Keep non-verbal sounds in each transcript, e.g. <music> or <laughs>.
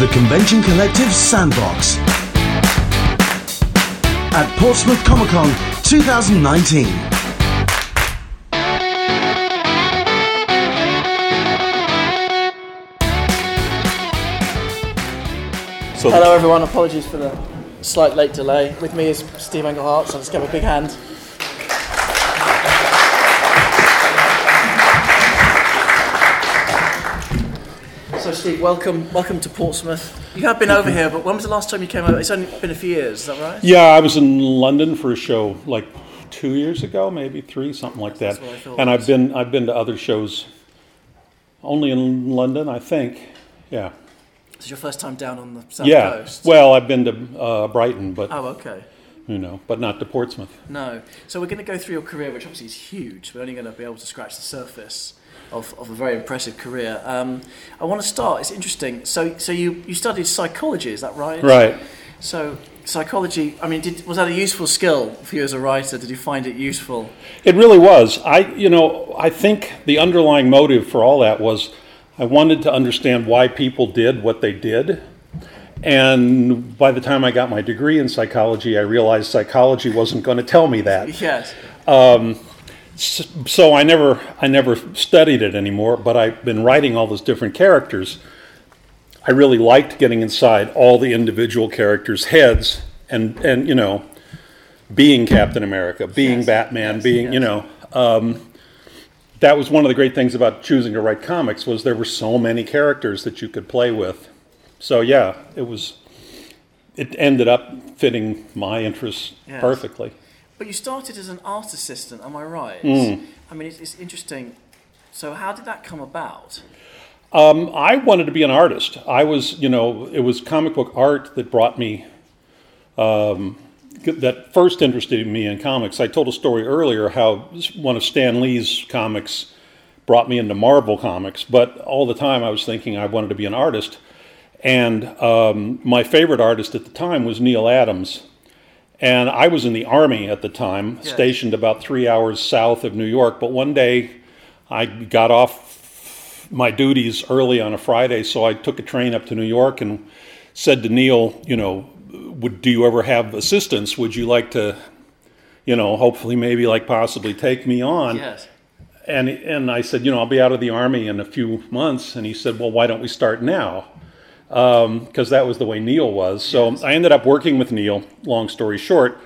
The Convention Collective Sandbox at Portsmouth Comic Con 2019. Hello, everyone. Apologies for the slight late delay. With me is Steve Englehart, so let's give a big hand. Steve, welcome, welcome to Portsmouth. You have been over here, but when was the last time you came over? It's only been a few years, is that right? Yeah, I was in London for a show like two years ago, maybe three, something like that. That's what I and I've been I've been to other shows, only in London, I think. Yeah, This is your first time down on the south yeah. coast. Well, I've been to uh, Brighton, but Oh, okay. you know, but not to Portsmouth. No. So we're going to go through your career, which obviously is huge. We're only going to be able to scratch the surface of, of a very impressive career. Um, I want to start. It's interesting. So, so you, you studied psychology, is that right? Right. So psychology. I mean, did, was that a useful skill for you as a writer? Did you find it useful? It really was. I, you know, I think the underlying motive for all that was I wanted to understand why people did what they did. And by the time I got my degree in psychology, I realized psychology wasn't going to tell me that. <laughs> Yes. S- So I never, I never studied it anymore. But I've been writing all those different characters. I really liked getting inside all the individual characters' heads, and and you know, being Captain America, being Yes. Batman, Yes, being you know. Um, that was one of the great things about choosing to write comics was there were so many characters that you could play with. So yeah, it was. It ended up fitting my interests Yes. perfectly. But you started as an art assistant. Am I right? Hmm. I mean, it's, it's interesting. So how did that come about? Um, I wanted to be an artist. I was, you know, it was comic book art that brought me, um, that first interested me in comics. I told a story earlier how one of Stan Lee's comics brought me into Marvel comics, but all the time I was thinking I wanted to be an artist. And um, my favorite artist at the time was Neal Adams. And I was in the army at the time, Yes. stationed about three hours south of New York. But one day I got off my duties early on a Friday, so I took a train up to New York and said to Neal, you know, would do you ever have assistance? Would you like to, you know, hopefully maybe like possibly take me on? Yes. And and I said, you know, I'll be out of the army in a few months. And he said, well, why don't we start now? Because that was the way Neal was. So I ended up working with Neal. Long story short,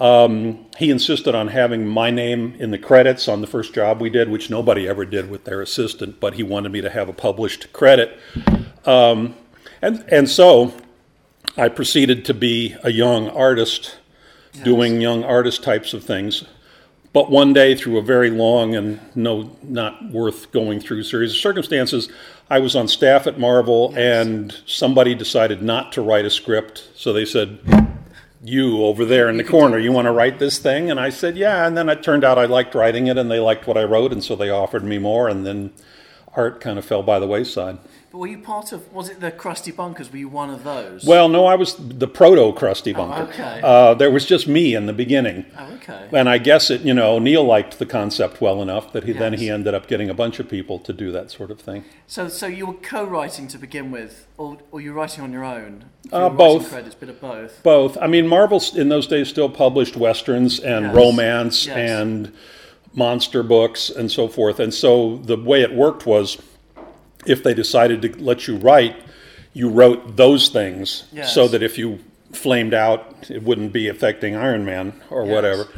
um, he insisted on having my name in the credits on the first job we did, which nobody ever did with their assistant. But he wanted me to have a published credit. Um, and and so I proceeded to be a young artist, doing young artist types of things. But one day, through a very long and no, not worth going through series of circumstances, I was on staff at Marvel, and somebody decided not to write a script. So they said, "You over there in the corner, you want to write this thing?" And I said, "Yeah." And then it turned out I liked writing it, and they liked what I wrote, and so they offered me more. And then art kind of fell by the wayside. But were you part of? Was it the Crusty Bunkers? Were you one of those? Well, no, I was the proto Crusty Bunker. okay. Uh, there was just me in the beginning. Oh, okay. And I guess it, you know, Neal liked the concept well enough that he then he ended up getting a bunch of people to do that sort of thing. So, so you were co-writing to begin with, or, or you're writing on your own? Uh, both. Credits, bit of both. Both. I mean, Marvel in those days still published westerns and Yes. romance Yes. and monster books and so forth. And so the way it worked was, if they decided to let you write, you wrote those things Yes. so that if you flamed out, it wouldn't be affecting Iron Man or Yes. whatever.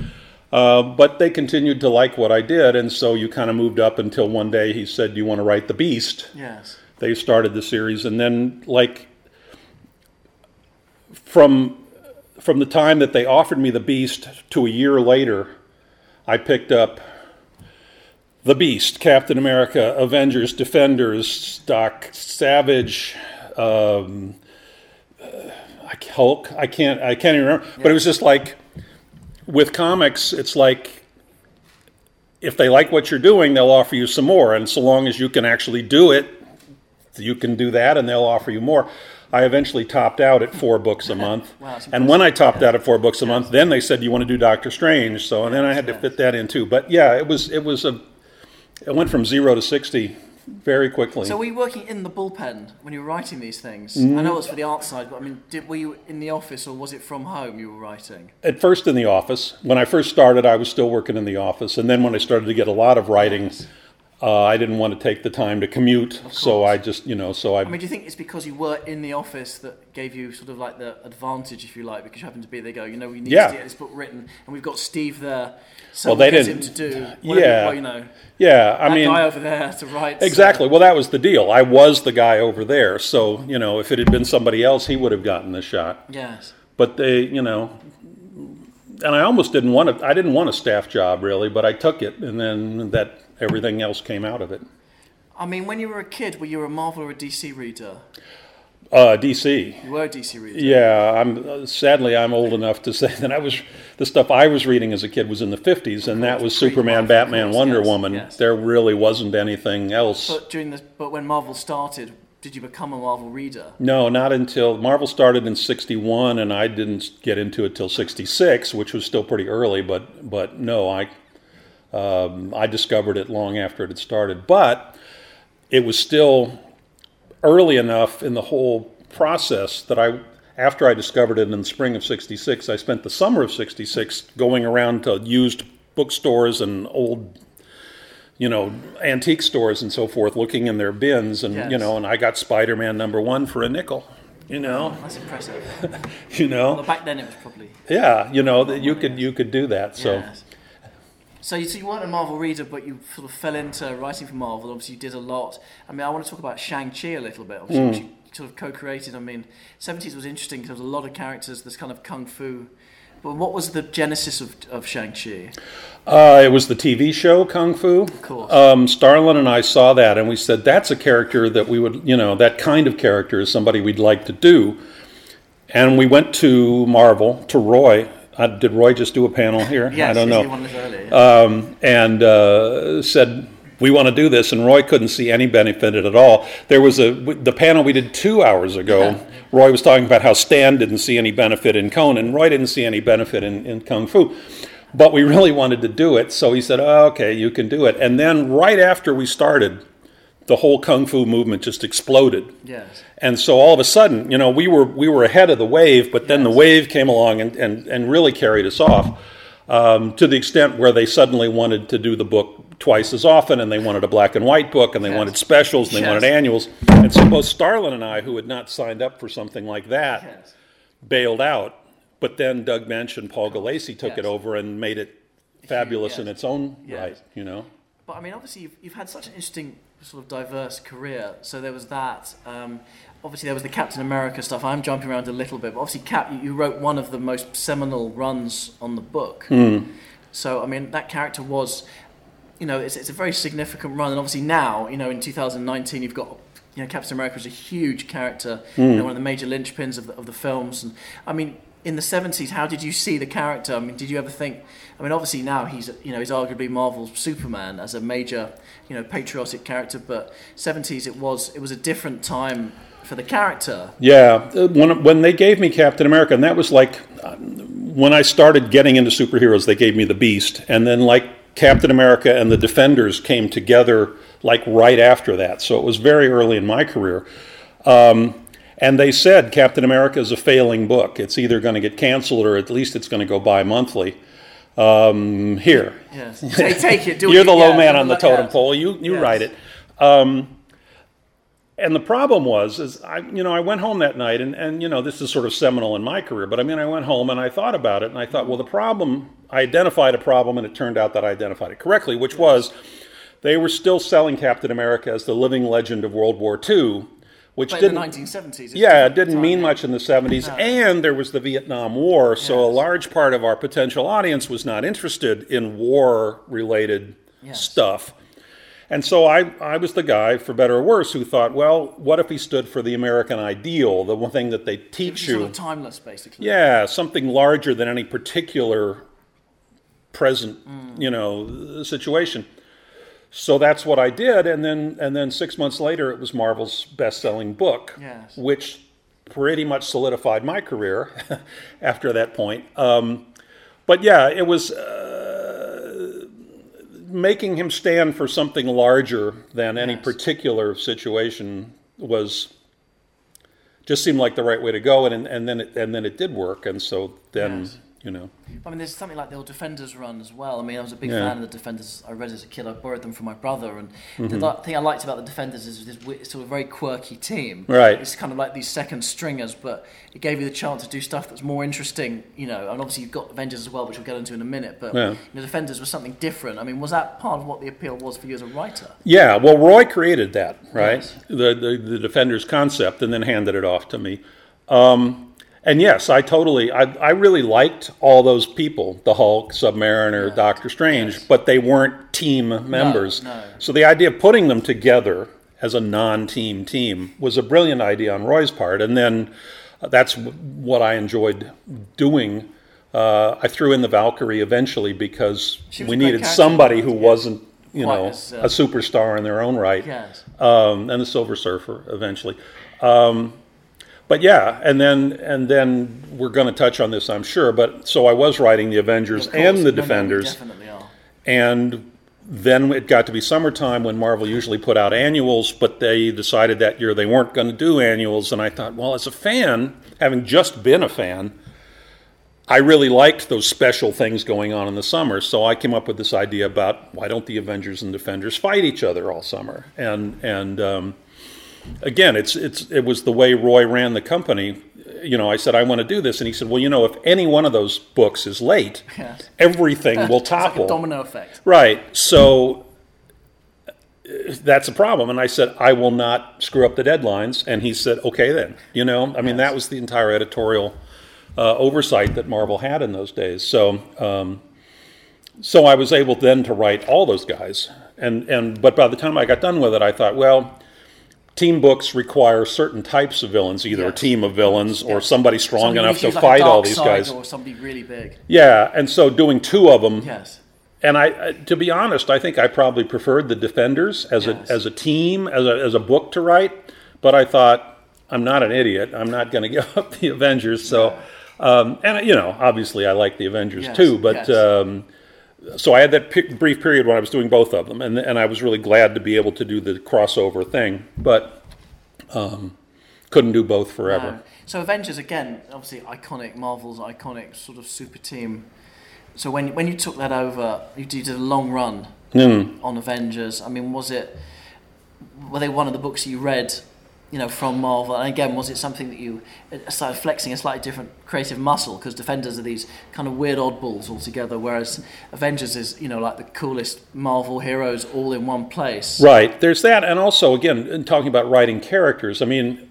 Uh, but they continued to like what I did, and so you kind of moved up until one day he said, "Do you want to write the Beast?" Yes. they started the series and then like from from the time that they offered me the beast to a year later i picked up the beast captain america avengers defenders doc savage um, uh, hulk i can't i can't even remember but it was just like with comics it's like if they like what you're doing they'll offer you some more and so long as you can actually do it you can do that and they'll offer you more. I eventually topped out at four books a <laughs> month. Wow, and when I topped out at four books a month, then they said, "You want to do Doctor Strange?" So and then I had to fit that in too. But yeah, it was it was a it went from zero to sixty very quickly. So were you working in the bullpen when you were writing these things? Mm-hmm. I know it was for the art side, but I mean, did, were you in the office or was it from home you were writing? At first in the office. When I first started, I was still working in the office, and then when I started to get a lot of writing, uh, I didn't want to take the time to commute, so I just, you know, so I. I mean, do you think it's because you were in the office that gave you sort of like the advantage, if you like, because you happened to be, they go, you know, we need Yeah. to get this book written, and we've got Steve there, so Well, they didn't- him to do yeah. well, you know, yeah, I mean, guy over there to write. so- Exactly. Well, that was the deal. I was the guy over there. So, you know, if it had been somebody else, he would have gotten the shot. yes. But they, you know, and I almost didn't want to, I didn't want a staff job really, but I took it and then that everything else came out of it. I mean, when you were a kid, were you a Marvel or a DC reader? Uh, DC. You were a DC reader. Yeah, I'm uh, sadly I'm old enough to say <laughs> that I was the stuff I was reading as a kid was in the 50s and that was Superman, Batman, course, Wonder yes, Woman. yes. There really wasn't anything else. But during the, but when Marvel started, did you become a Marvel reader? No, not until Marvel started in '61, and I didn't get into it till '66, which was still pretty early. But but no, I um, I discovered it long after it had started. But it was still early enough in the whole process that I, after I discovered it in the spring of '66, I spent the summer of '66 going around to used bookstores and old you know, antique stores and so forth, looking in their bins, and you know, and I got Spider-Man number one for a nickel. You know, That's impressive. <laughs> you well, know, back then it was probably. yeah, you know that you could you could do that. So Yes. So you, so you weren't a Marvel reader, but you sort of fell into writing for Marvel. Obviously, you did a lot. I mean, I want to talk about Shang-Chi a little bit, obviously, Mm. which you sort of co-created. I mean, 70s was interesting because there was a lot of characters, this kind of kung fu. But what was the genesis of, of Shang-Chi? uh, it was the TV show Kung Fu. Of course. Um, Starlin and I saw that, and we said that's a character that we would, you know, that kind of character is somebody we'd like to do. And we went to Marvel to Roy. Uh, did Roy just do a panel <laughs> here? Yes, I don't know. wanted it um, and uh, said we want to do this and roy couldn't see any benefit in it at all. There was a the panel we did two hours ago roy was talking about how stan didn't see any benefit in conan roy didn't see any benefit in, in kung fu. But we really wanted to do it so he said oh, okay you can do it. And then right after we started the whole kung fu movement just exploded yes. and so all of a sudden, you know, we were we were ahead of the wave, but then the wave came along and, and, and really carried us off um, to the extent where they suddenly wanted to do the book twice as often, and they wanted a black and white book, and they Yes. wanted specials, and they Yes. wanted annuals. And so both Starlin and I, who had not signed up for something like that, Yes. bailed out. But then Doug Moench and Paul Gulacy took it over and made it fabulous in its own Yes. right. You know. But I mean, obviously, you've, you've had such an interesting, sort of diverse career. So there was that. Um, obviously, there was the Captain America stuff. I'm jumping around a little bit, but obviously, Cap, you, you wrote one of the most seminal runs on the book. So I mean, that character was, you know, it's, it's a very significant run. And obviously now, you know, in 2019, you've got. You know, Captain America is a huge character, you know, one of the major linchpins of the, of the films. And I mean, in the 70s, how did you see the character? I mean, did you ever think? I mean, obviously now he's you know he's arguably Marvel's Superman as a major you know patriotic character, but 70s it was it was a different time for the character. Yeah, uh, when when they gave me Captain America, and that was like uh, when I started getting into superheroes, they gave me the Beast, and then like Captain America and the Defenders came together like right after that. So it was very early in my career. Um, and they said Captain America is a failing book. It's either going to get canceled or at least it's going to go bi-monthly. Um, here, Yes, take, take it. Do <laughs> you're the low yeah, man on the totem pole. You you Yes. write it. Um, and the problem was, is I you know I went home that night, and and you know this is sort of seminal in my career. But I mean, I went home and I thought about it, and I thought, well, the problem. I identified a problem, and it turned out that I identified it correctly, which was they were still selling Captain America as the living legend of World War II, which But didn't. the 1970s, it's Yeah, it didn't mean much in the 70s. And there was the Vietnam War. So a large part of our potential audience was not interested in war related Yes. stuff. And so I, I was the guy, for better or worse, who thought, well, what if he stood for the American ideal, the one thing that they teach It's you? sort of timeless, basically. Yeah, something larger than any particular present, Mm. you know, situation. So that's what I did, and then and then six months later, it was Marvel's best-selling book, Yes. which pretty much solidified my career <laughs> after that point. Um, but yeah, it was. Uh, making him stand for something larger than any Yes. particular situation was just seemed like the right way to go, and and then it, and then it did work, and so then Yes. You know, I mean, there's something like the old Defenders run as well. I mean, I was a big Yeah. fan of the Defenders. I read as a kid. I borrowed them from my brother, and Mm-hmm. the thing I liked about the Defenders is this sort of very quirky team. Right. It's kind of like these second stringers, but it gave you the chance to do stuff that's more interesting. You know, and obviously you've got Avengers as well, which we'll get into in a minute. But Yeah. you know, Defenders was something different. I mean, was that part of what the appeal was for you as a writer? Yeah, well, Roy created that, right? Yes. The, the the Defenders concept, and then handed it off to me. Um, and yes, I totally, I, I really liked all those people, the Hulk, Submariner, Doctor Strange, Yes. but they weren't team members. no. So the idea of putting them together as a non-team team was a brilliant idea on Roy's part, and then uh, that's w- what I enjoyed doing. Uh, I threw in the Valkyrie eventually because we needed somebody who yeah. wasn't, you know, as, uh, a superstar in their own right Yes. um, and the Silver Surfer eventually. Um, but yeah, and then and then we're going to touch on this, I'm sure. But so I was writing the Avengers and the No, Defenders, and then it got to be summertime when Marvel usually put out annuals, but they decided that year they weren't going to do annuals, and I thought, well, as a fan, having just been a fan. I really liked those special things going on in the summer, so I came up with this idea about why don't the Avengers and Defenders fight each other all summer? And and um, again, it's it's it was the way Roy ran the company. You know, I said I want to do this, and he said, "Well, you know, if any one of those books is late, <laughs> Yes. everything <laughs> will It's like topple." a domino effect. Right. So that's a problem. And I said, I will not screw up the deadlines. And he said, okay, then. You know, I mean, that was the entire editorial uh, oversight that Marvel had in those days. So, um, so I was able then to write all those guys. And, and but by the time I got done with it, I thought, well, team books require certain types of villains, either a team of villains or somebody strong Somebody enough to like fight all these guys. Or somebody really big. Yeah, and so doing two of them Yes. and I, to be honest, I think I probably preferred the Defenders as Yes. a as a team, as a as a book to write. But I thought I'm not an idiot. I'm not going to give up <laughs> the Avengers. So, um, and you know, obviously, I like the Avengers Yes, too. But yes. um, so I had that pi brief period when I was doing both of them, and and I was really glad to be able to do the crossover thing. But um, couldn't do both forever. No. So Avengers again, obviously iconic, Marvel's iconic sort of super team. So when when you took that over, you did a long run Hmm. on Avengers. I mean, was it were they one of the books you read, you know, from Marvel? And again, was it something that you started flexing a slightly different creative muscle? Because Defenders are these kind of weird oddballs altogether, whereas Avengers is you know like the coolest Marvel heroes all in one place. Right. There's that, and also again, in talking about writing characters. I mean,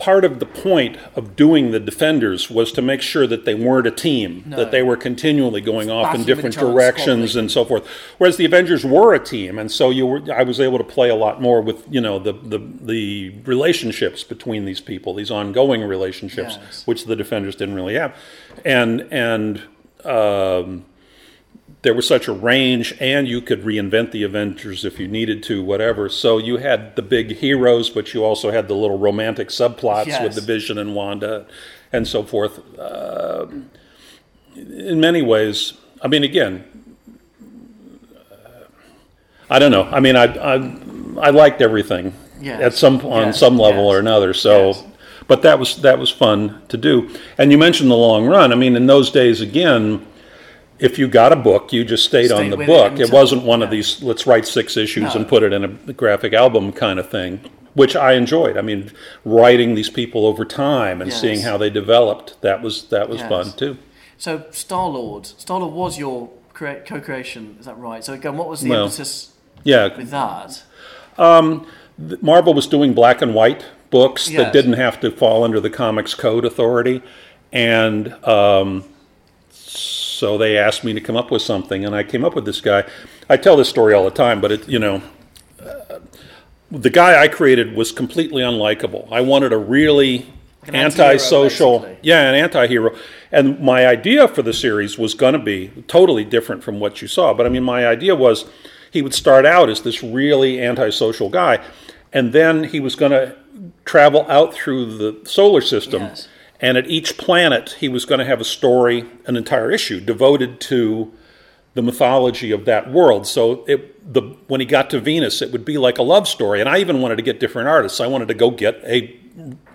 part of the point of doing the defenders was to make sure that they weren't a team, No. that they were continually going off in different directions and so forth. Whereas the Avengers were a team, and so you were, I was able to play a lot more with you know the the, the relationships between these people, these ongoing relationships, Yes. which the defenders didn't really have, and and. Um, there was such a range, and you could reinvent the Avengers if you needed to, whatever. So you had the big heroes, but you also had the little romantic subplots Yes. with the Vision and Wanda, and so forth. Um in many ways, I mean, again, uh, I don't know. I mean, I I, I liked everything Yes. at some on Yes. some level or another. So. But that was that was fun to do, and you mentioned the long run. I mean, in those days, again, if you got a book, you just stayed, on the with it book. It, wasn't one of these let's write six issues No. and put it in a graphic album kind of thing, which I enjoyed. I mean, writing these people over time and Yes. seeing how they developed that was that was Yes. fun too. So Star Lord, Star Lord was your crea- co-creation, is that right? So again, what was the Well, emphasis Yeah, with that? Marvel was doing black and white books that didn't have to fall under the Comics Code Authority, and um, so they asked me to come up with something, and I came up with this guy. I tell this story all the time, but it, you know, uh, the guy I created was completely unlikable. I wanted a really an antisocial, basically. yeah, an anti-hero. And my idea for the series was going to be totally different from what you saw. But I mean, my idea was he would start out as this really antisocial guy, and then he was going to travel out through the solar system. Yes. And at each planet, he was going to have a story, an entire issue devoted to the mythology of that world. So it, the, when he got to Venus, it would be like a love story. And I even wanted to get different artists. I wanted to go get a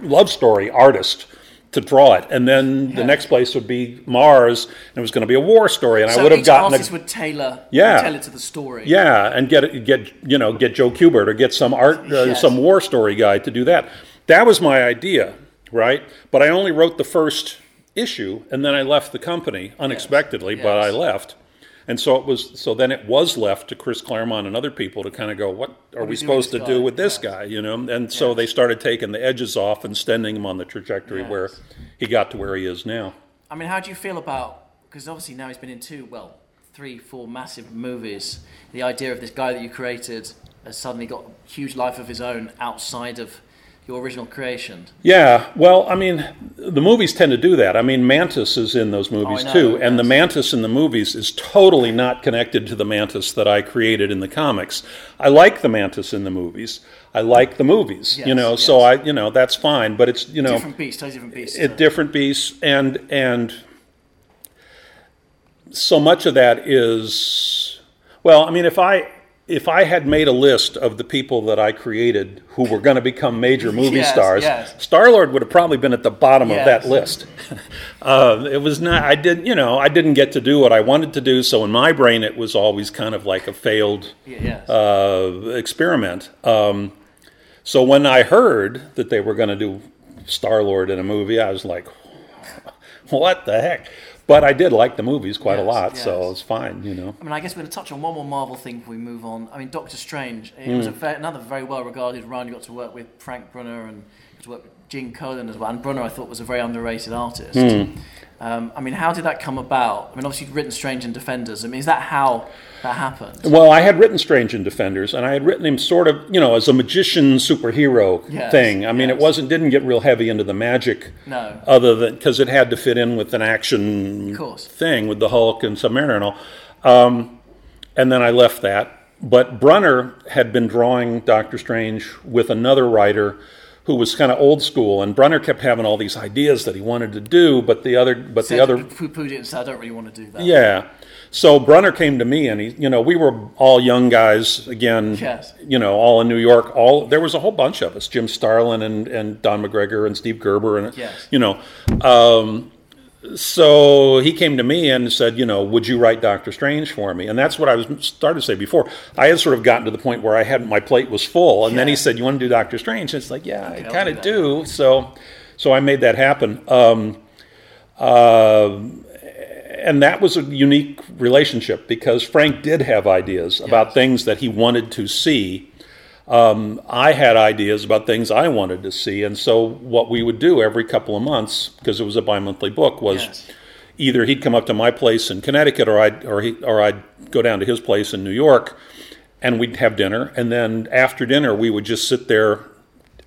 love story artist to draw it, and then the next place would be Mars, and it was going to be a war story. And So I would have gotten artist a, would tailor, Yeah. would tailor to the story. yeah, and get it- get you know get Joe Kubert or get some art uh, Yes. some war story guy to do that. That was my idea, right? But I only wrote the first issue, and then I left the company unexpectedly. But I left, and so it was. So then it was left to Chris Claremont and other people to kind of go, what are do we supposed to with do guy? with this Yes. guy? You know, and so they started taking the edges off and sending him on the trajectory Yes. where he got to where he is now. I mean, how do you feel about? Because obviously now he's been in two, well, three, four massive movies. The idea of this guy that you created has suddenly got a huge life of his own outside of your original creation. Yeah, well, I mean, the movies tend to do that. I mean, Mantis is in those oh, movies Oh, too, and the. Mantis in the movies is totally not connected to the Mantis that I created in the comics. I like the Mantis in the movies. I like the movies, you Yes, know. So. I, you know, that's fine. But it's you know, Different beast, totally different beast. it different beasts and and so much of that is well i mean if i if i had made a list of the people that i created who were going to become major <laughs> movie Yes, stars yes. star lord would have probably been at the bottom of that list <laughs> uh, it was not i did you know i didn't get to do what i wanted to do so in my brain it was always kind of like a failed yes. uh, experiment. Um, so when I heard that they were going to do Star Lord in a movie, I was like, <laughs> "What the heck?" But I did like the movies quite a lot, so yes. it was fine, you know. I mean, I guess we're going to touch on one more Marvel thing before we move on. I mean, Doctor Strange. It Hmm. was a ve- another very well-regarded run. You got to work with Frank Brunner and got to work with Gene Colan as well. And Brunner, I thought, was a very underrated artist. Hmm. Um, I mean, how did that come about? I mean, obviously, you'd written Strange and Defenders. I mean, is that how that happened? Well, I had written Strange and Defenders, and I had written him sort of, you know, as a magician superhero Yes, thing. I mean, it wasn't didn't get real heavy into the magic. No. Other than because it had to fit in with an action thing with the Hulk and Submariner and all. Um, and then I left that. But Brunner had been drawing Doctor Strange with another writer who was kind of old school, and Brunner kept having all these ideas that he wanted to do, but the other, but the other, poo-pooed it and said, I don't really want to do that. yeah. So Brunner came to me, and he, you know, we were all young guys again. Yes. You know, all in New York. All there was a whole bunch of us: Jim Starlin and, and Don McGregor and Steve Gerber, and Yes. you know. Um, so he came to me and said, you know, would you write Doctor Strange for me? And that's what I was started to say before. I had sort of gotten to the point where I had my plate was full, and then he said, you want to do Doctor Strange? And it's like, yeah, Okay, I kind of do. So, so I made that happen. Um, uh, and that was a unique relationship because Frank did have ideas about things that he wanted to see. Um, I had ideas about things I wanted to see, and so what we would do every couple of months, because it was a bi-monthly book, was Yes. either he'd come up to my place in Connecticut, or I'd or he or I'd go down to his place in New York, and we'd have dinner, and then after dinner we would just sit there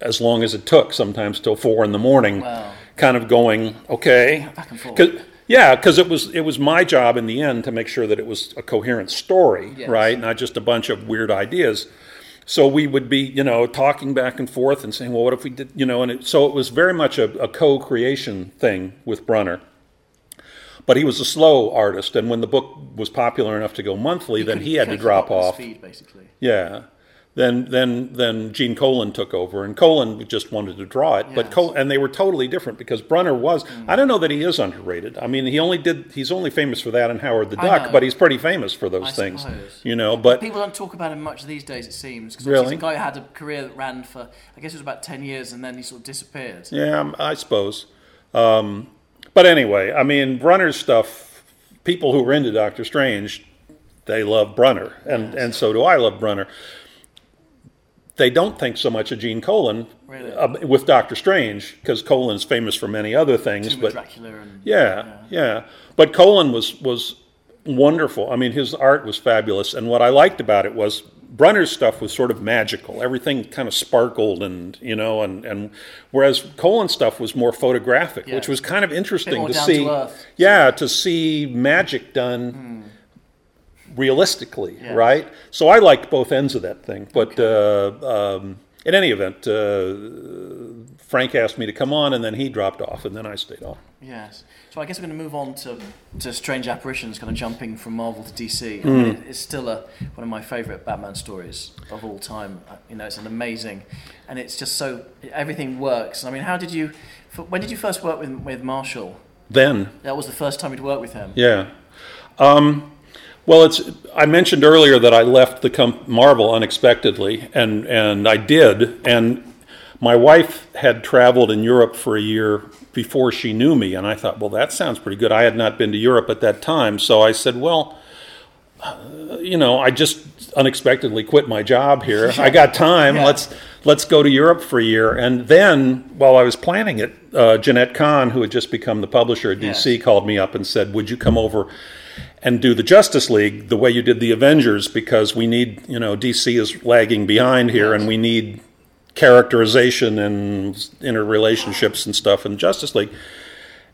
as long as it took, sometimes till four in the morning, Wow. kind of going, okay, Back and forth. 'Cause- yeah, because it was it was my job in the end to make sure that it was a coherent story, Yes. right? Not just a bunch of weird ideas. So we would be, you know, talking back and forth and saying, well, what if we did, you know, and it, so it was very much a, a co-creation thing with Brunner. But he was a slow artist, and when the book was popular enough to go monthly, then he had to drop off. Speed, basically. Yeah. Then then then Gene Colan took over, and Colan just wanted to draw it. But Col- and they were totally different because Brunner was. I don't know that he is underrated. I mean, he only did. He's only famous for that and Howard the Duck, but he's pretty famous for those I things. suppose. You know, but People don't talk about him much these days, it seems. Because Really? he's a guy who had a career that ran for, I guess it was about 10 years, and then he sort of disappeared. yeah, um, I suppose. Um, but anyway, I mean, Brunner's stuff. People who were into Doctor Strange, they love Brunner, and and so do I love Brunner. They don't think so much of Gene Colan Really? uh, with Doctor Strange because Colan's famous for many other things, Tomb but Dracula and Yeah, yeah. But Colan was was wonderful. I mean, his art was fabulous, and what I liked about it was Brunner's stuff was sort of magical. Everything kind of sparkled, and you know, and and whereas Colan's stuff was more photographic, which was kind of interesting to see. to earth. Yeah, to see magic done. Realistically, right? So I liked both ends of that thing, but uh, um, in any event, uh, Frank asked me to come on, and then he dropped off, and then I stayed on. Yes. So I guess we're going to move on to, to Strange Apparitions, kind of jumping from Marvel to DC. Mean, it's still a, one of my favourite Batman stories of all time. Uh, You know, it's an amazing, and it's just so everything works. I mean, how did you? When did you first work with with Marshall? Then, That was the first time you'd worked with him. yeah. Um, well, it's. I mentioned earlier that I left the com- Marvel unexpectedly, and and I did. And my wife had traveled in Europe for a year before she knew me, and I thought, well, that sounds pretty good. I had not been to Europe at that time, so I said, well. uh, You know, I just unexpectedly quit my job here. <laughs> I got time. Yeah. Let's let's go to Europe for a year. And then, while I was planning it, uh, Jenette Kahn, who had just become the publisher at DC, Yes. called me up and said, "Would you come over and do the Justice League the way you did the Avengers? Because we need, you know, DC is lagging behind here, and we need characterization and interrelationships and stuff in Justice League."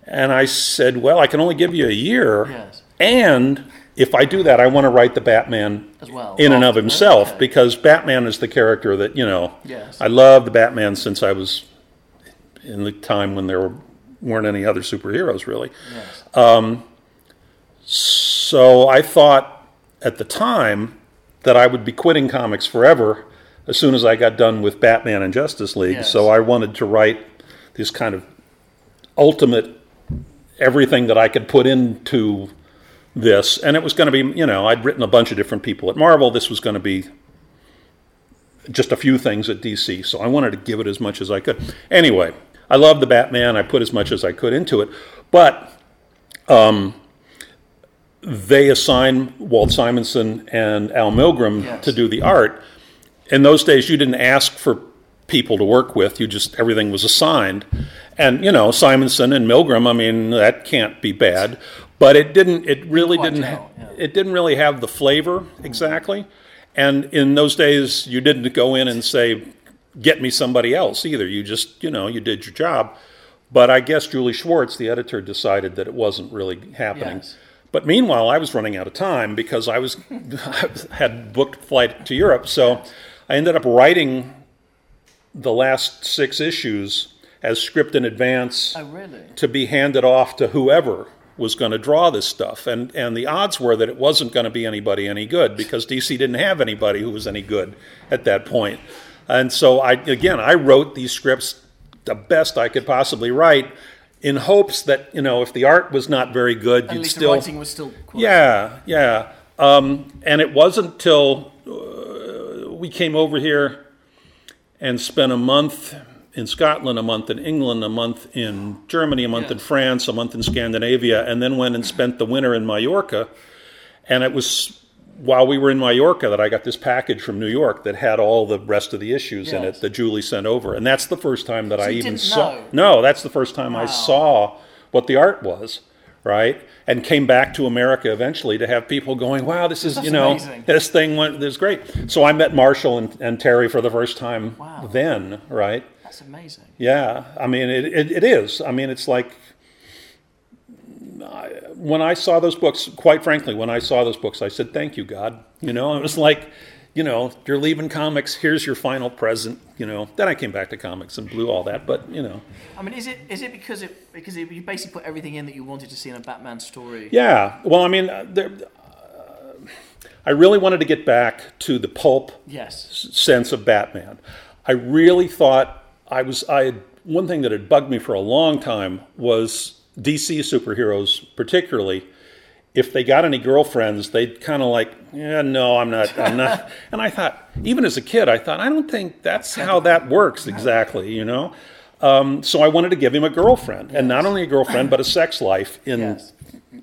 And I said, "Well, I can only give you a year, Yes. and if I do that, I want to write the Batman As well. in and of himself okay. because Batman is the character that you know. Yes. I love the Batman since I was in the time when there were, weren't any other superheroes really. Yes. So I thought at the time that I would be quitting comics forever as soon as I got done with Batman and Justice League. Yes. So I wanted to write this kind of ultimate everything that I could put into this. And it was going to be, you know, I'd written a bunch of different people at Marvel. This was going to be just a few things at DC. So I wanted to give it as much as I could. Anyway, I love the Batman. I put as much as I could into it. But um, they assign Walt Simonson and Al Milgrom Yes. to do the art. In those days, you didn't ask for people to work with; you just everything was assigned. And you know, Simonson and Milgram. I mean, that can't be bad. But it didn't. It really quite didn't. yeah. It didn't really have the flavor exactly. And in those days, you didn't go in and say, "Get me somebody else." Either you just, you know, you did your job. But I guess Julie Schwartz, the editor, decided that it wasn't really happening. Yes. But meanwhile, I was running out of time because I was <laughs> had booked flight to Europe. So I ended up writing the last six issues as script in advance Oh, really? to be handed off to whoever was going to draw this stuff. And and the odds were that it wasn't going to be anybody any good because DC didn't have anybody who was any good at that point. And so I again I wrote these scripts the best I could possibly write in hopes that you know if the art was not very good At you'd least still the writing was still. Quality. yeah, yeah. Um, and it wasn't till uh, we came over here and spent a month in Scotland, a month in England, a month in Germany, a month in France, a month in Scandinavia, and then went and spent the winter in Mallorca. And it was while we were in Mallorca that I got this package from New York that had all the rest of the issues in it that Julie sent over. And that's the first time that I you even saw. No, that's the first time I saw what the art was, right? And came back to America eventually to have people going, "Wow, this is That's you know amazing. this thing went this is great." So I met Marshall and, and Terry for the first time Wow. then, right? That's amazing. Yeah, I mean it, it, it is. I mean it's like I, when I saw those books. Quite frankly, when I saw those books, I said, "Thank you, God." You know, it was like, you know, you're leaving comics. Here's your final present. You know. Then I came back to comics and blew all that. But you know, I mean, is it is it because it because it, you basically put everything in that you wanted to see in a Batman story? yeah. Well, I mean, uh, there, uh, I really wanted to get back to the pulp Yes. sense of Batman. I really thought I was I had one thing that had bugged me for a long time was DC superheroes, particularly if they got any girlfriends, they'd kind of like, yeah, no, I'm not, I'm not. <laughs> and I thought, even as a kid, I thought, I don't think that's how that works exactly, you know. Um, so I wanted to give him a girlfriend, and not only a girlfriend, but a sex life in Yes.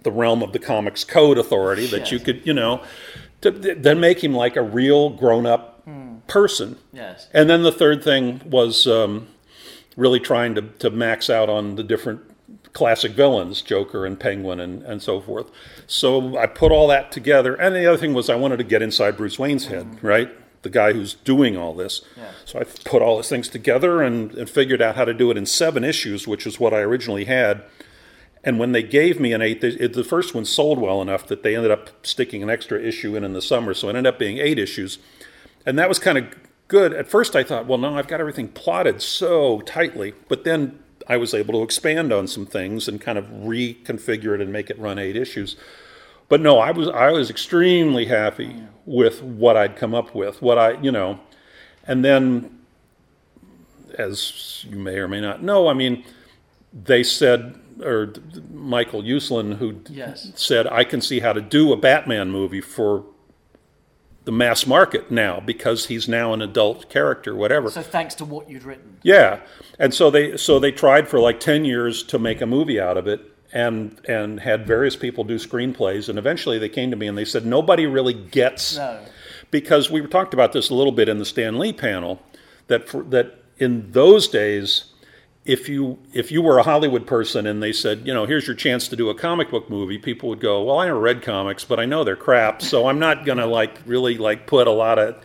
the realm of the Comics Code Authority that you could, you know, to then make him like a real grown-up person. Yes. And then the third thing was um, really trying to, to max out on the different classic villains, Joker and Penguin and, and so forth. So I put all that together. And the other thing was I wanted to get inside Bruce Wayne's head, mm. right? The guy who's doing all this. Yeah. So I put all these things together and, and figured out how to do it in seven issues, which is what I originally had. And when they gave me an eighth, the the first one sold well enough that they ended up sticking an extra issue in in the summer. So it ended up being eight issues. And that was kind of good. At first, I thought, well, no, I've got everything plotted so tightly, but then I was able to expand on some things and kind of reconfigure it and make it run eight issues. But no, I was I was extremely happy with what I'd come up with. What I you know, and then, as you may or may not know, I mean, they said or Michael Uslan who Yes. said I can see how to do a Batman movie for the mass market now because he's now an adult character, whatever. So thanks to what you'd written. Yeah, and so they so they tried for like ten years to make a movie out of it, and and had various people do screenplays, and eventually they came to me and they said nobody really gets No. because we talked about this a little bit in the Stan Lee panel that for, that in those days. If you if you were a Hollywood person and they said, you know, here's your chance to do a comic book movie, people would go, well, I never read comics, but I know they're crap, so I'm not <laughs> gonna like really like put a lot of,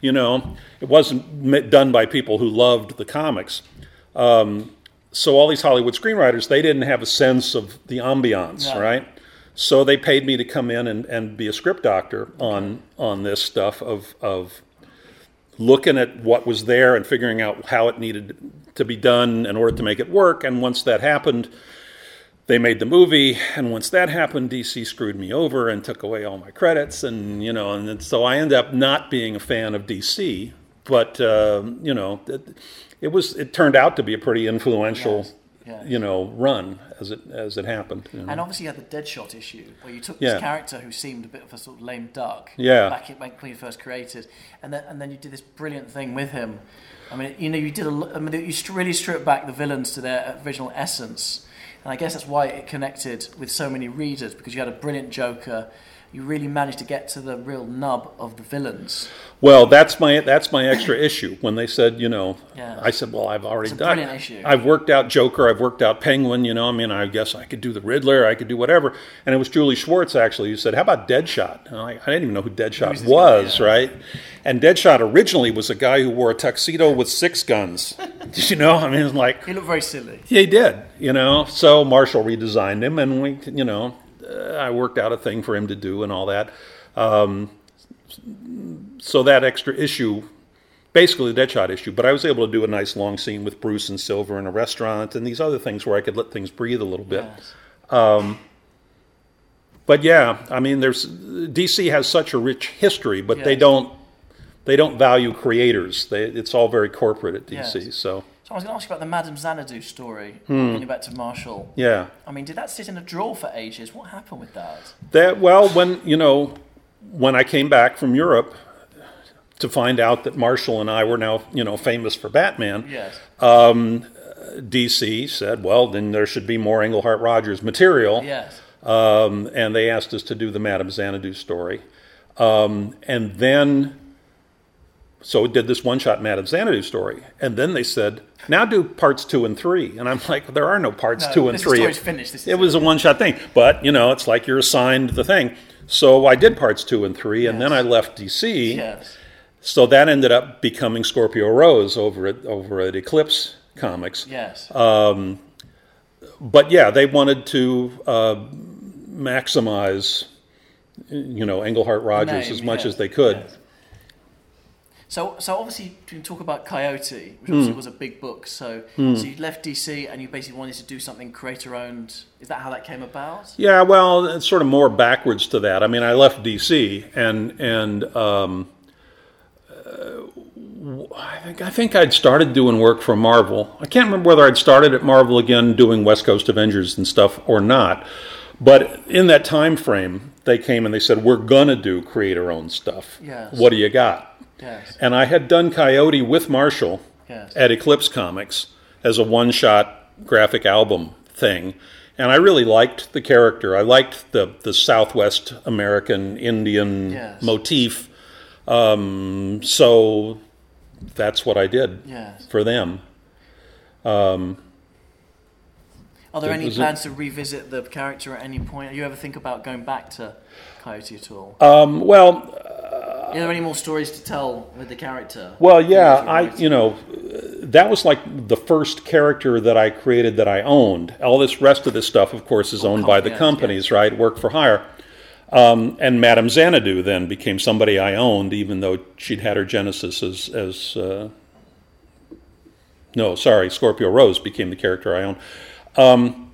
you know, it wasn't done by people who loved the comics um, so all these Hollywood screenwriters, they didn't have a sense of the ambiance, No. right? So they paid me to come in and, and be a script doctor on on this stuff of of looking at what was there and figuring out how it needed to be done in order to make it work. And once that happened, they made the movie. And once that happened, DC screwed me over and took away all my credits. And you know, and so I end up not being a fan of DC. But um, you know, it, it was it turned out to be a pretty influential, Yes, yes. you know, run as it as it happened. you know. And obviously, you had the Deadshot issue where you took Yeah. this character who seemed a bit of a sort of lame duck. Yeah. Back when you first created, and then and then you did this brilliant thing with him. I mean, you know, you did a. I mean, you really stripped back the villains to their original essence, and I guess that's why it connected with so many readers because you had a brilliant Joker. You really managed to get to the real nub of the villains. Well, that's my that's my extra <coughs> issue. When they said, you know, Yeah. I said, well, I've already done. issue. I've worked out Joker. I've worked out Penguin. You know, I mean, I guess I could do the Riddler. I could do whatever. And it was Julie Schwartz actually who said, "How about Deadshot?" And I, I didn't even know who Deadshot this was, guy? Yeah. right? And Deadshot originally was a guy who wore a tuxedo with six guns. <laughs> Did you know? I mean, like He looked very silly. yeah, he did. You know, so Marshall redesigned him, and we, you know, uh, I worked out a thing for him to do and all that. Um, so that extra issue, basically the Deadshot issue, but I was able to do a nice long scene with Bruce and Silver in a restaurant and these other things where I could let things breathe a little bit. Yes. But yeah, I mean, there's DC has such a rich history, but they don't they don't value creators. They, it's all very corporate at DC. Yes. So So I was going to ask you about the Madame Xanadu story. Hmm. Getting back to Marshall. yeah. I mean, did that sit in a drawer for ages? What happened with that? That well, when you know, when I came back from Europe to find out that Marshall and I were now you know famous for Batman, Yes. Um, DC said, well, then there should be more Englehart Rogers material, Yes. um, and they asked us to do the Madame Xanadu story, um, and then. So we did this one-shot Madame Xanadu story, and then they said, "Now do parts two and three. And I'm like, "There are no parts No, two and this three. story's finished. This is it was a one-shot thing, but you know, it's like you're assigned the thing. So I did parts two and three, and then I left DC. Yes. So that ended up becoming Scorpio Rose over at over at Eclipse Comics. Yes. Um, But yeah, they wanted to uh, maximize, you know, Englehart Rogers Name, as much yes, as they could. yes. So, so obviously, you can talk about Coyote, which Hmm. obviously was a big book. So, so you left DC and you basically wanted to do something creator-owned. Is that how that came about? Yeah, well, it's sort of more backwards to that. I mean, I left DC, and and um, uh, I think I think I'd started doing work for Marvel. I can't remember whether I'd started at Marvel again doing West Coast Avengers and stuff or not. But in that time frame, they came and they said, "We're gonna do creator-owned stuff. Yes. What do you got?" Yes. And I had done Coyote with Marshall Yes. at Eclipse Comics as a one shot graphic album thing. And I really liked the character. I liked the, the Southwest American Indian Yes. motif. Um, so that's what I did for them. Are there any a- plans to revisit the character at any point? Do you ever think about going back to Coyote at all? Um, well, Are there any more stories to tell with the character? Well, yeah, I you know that was like the first character that I created that I owned. All this rest of this stuff, of course, is owned by the yes, companies, right? Work for hire. Um, and Madame Xanadu then became somebody I owned, even though she'd had her genesis as, as uh, no, sorry, Scorpio Rose became the character I owned. Um,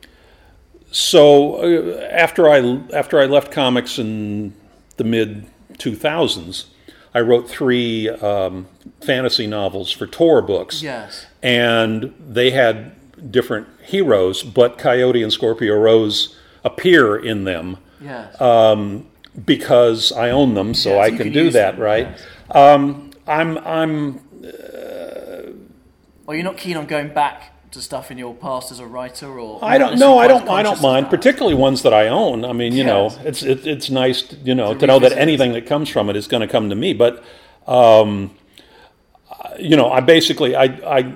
so uh, after I after I left comics in the mid 2000s, I wrote three um, fantasy novels for Tor books. Yes. And they had different heroes, but Coyote and Scorpio Rose appear in them Yes. um, because I own them, so Yes, I can do that, them, right? yes. Um, I'm I'm Or you're not keen on going back to stuff in your past as a writer, or I don't no, I don't I don't mind, particularly ones that I own. I mean, you know, it's it, it's nice, to, you know, To to know that anything that comes from it is going to come to me. But um, you know, I basically I I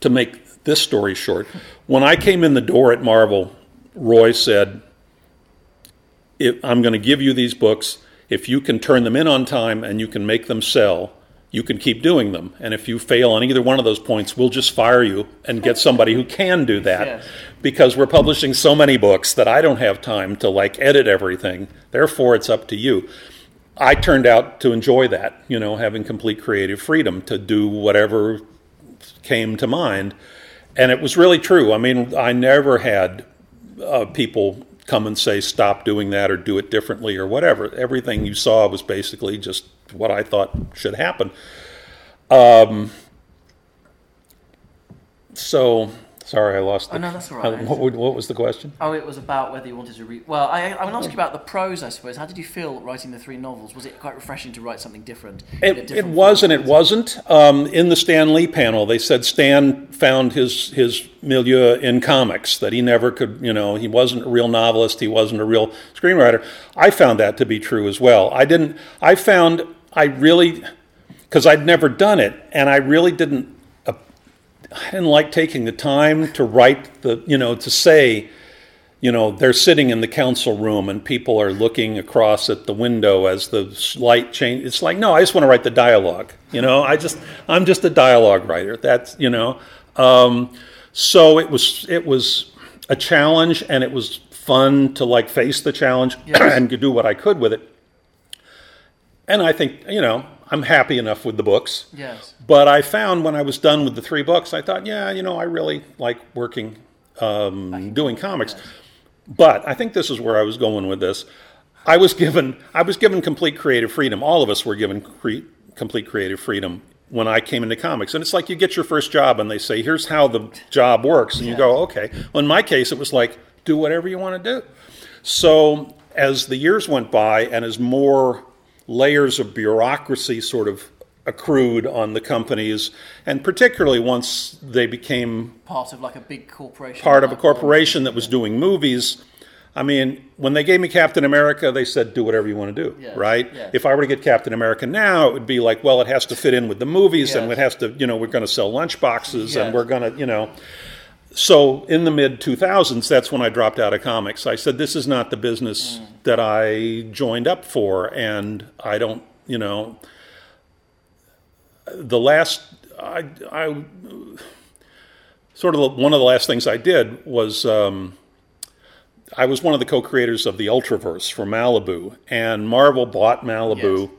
to make this story short, when I came in the door at Marvel, Roy said, if, I'm going to give you these books. If you can turn them in on time and you can make them sell, you can keep doing them. And if you fail on either one of those points, we'll just fire you and get somebody who can do that. Yes. Because we're publishing so many books that I don't have time to like edit everything. Therefore, it's up to you. I turned out to enjoy that, you know, having complete creative freedom to do whatever came to mind. And it was really true. I mean, I never had uh, people come and say, stop doing that or do it differently or whatever. Everything you saw was basically just what I thought should happen. Um, so, sorry, I lost the. Oh, no, that's all uh. What, what was the question? Oh, it was about whether you wanted to read. Well, I, I want to ask you about the prose, I suppose. How did you feel writing the three novels? Was it quite refreshing to write something different? It, it was and it wasn't. Um, in the Stan Lee panel, they said Stan found his his milieu in comics. That he never could, you know, he wasn't a real novelist. He wasn't a real screenwriter. I found that to be true as well. I didn't. I found I really because I'd never done it, and I really didn't. Uh, I didn't like taking the time to write the, you know, to say you know, they're sitting in the council room and people are looking across at the window as the light change. It's like, no, I just want to write the dialogue. You know, I just, I'm just a dialogue writer. That's, you know, um, so it was, it was a challenge and it was fun to like face the challenge <clears throat> and do what I could with it. And I think, you know, I'm happy enough with the books. Yes. But I found when I was done with the three books, I thought, yeah, you know, I really like working, um, doing comics. But I think this is where I was going with this. I was given, I was given complete creative freedom. All of us were given cre- complete creative freedom when I came into comics. And it's like you get your first job and they say, here's how the job works. And you go, okay. Well, in my case, it was like, do whatever you want to do. So as the years went by and as more layers of bureaucracy sort of accrued on the companies, and particularly once they became Part of like a big corporation. part of a corporation that was doing movies. I mean, when they gave me Captain America, they said, do whatever you want to do, right? If I were to get Captain America now, it would be like, well, it has to fit in with the movies and Yes. it has to, you know, we're going to sell lunch boxes and we're going to, you know. So in the mid 2000s, that's when I dropped out of comics. I said, this is not the business Mm. that I joined up for, and I don't, you know. The last, I, I sort of the, one of the last things I did was um, I was one of the co-creators of the Ultraverse for Malibu, and Marvel bought Malibu.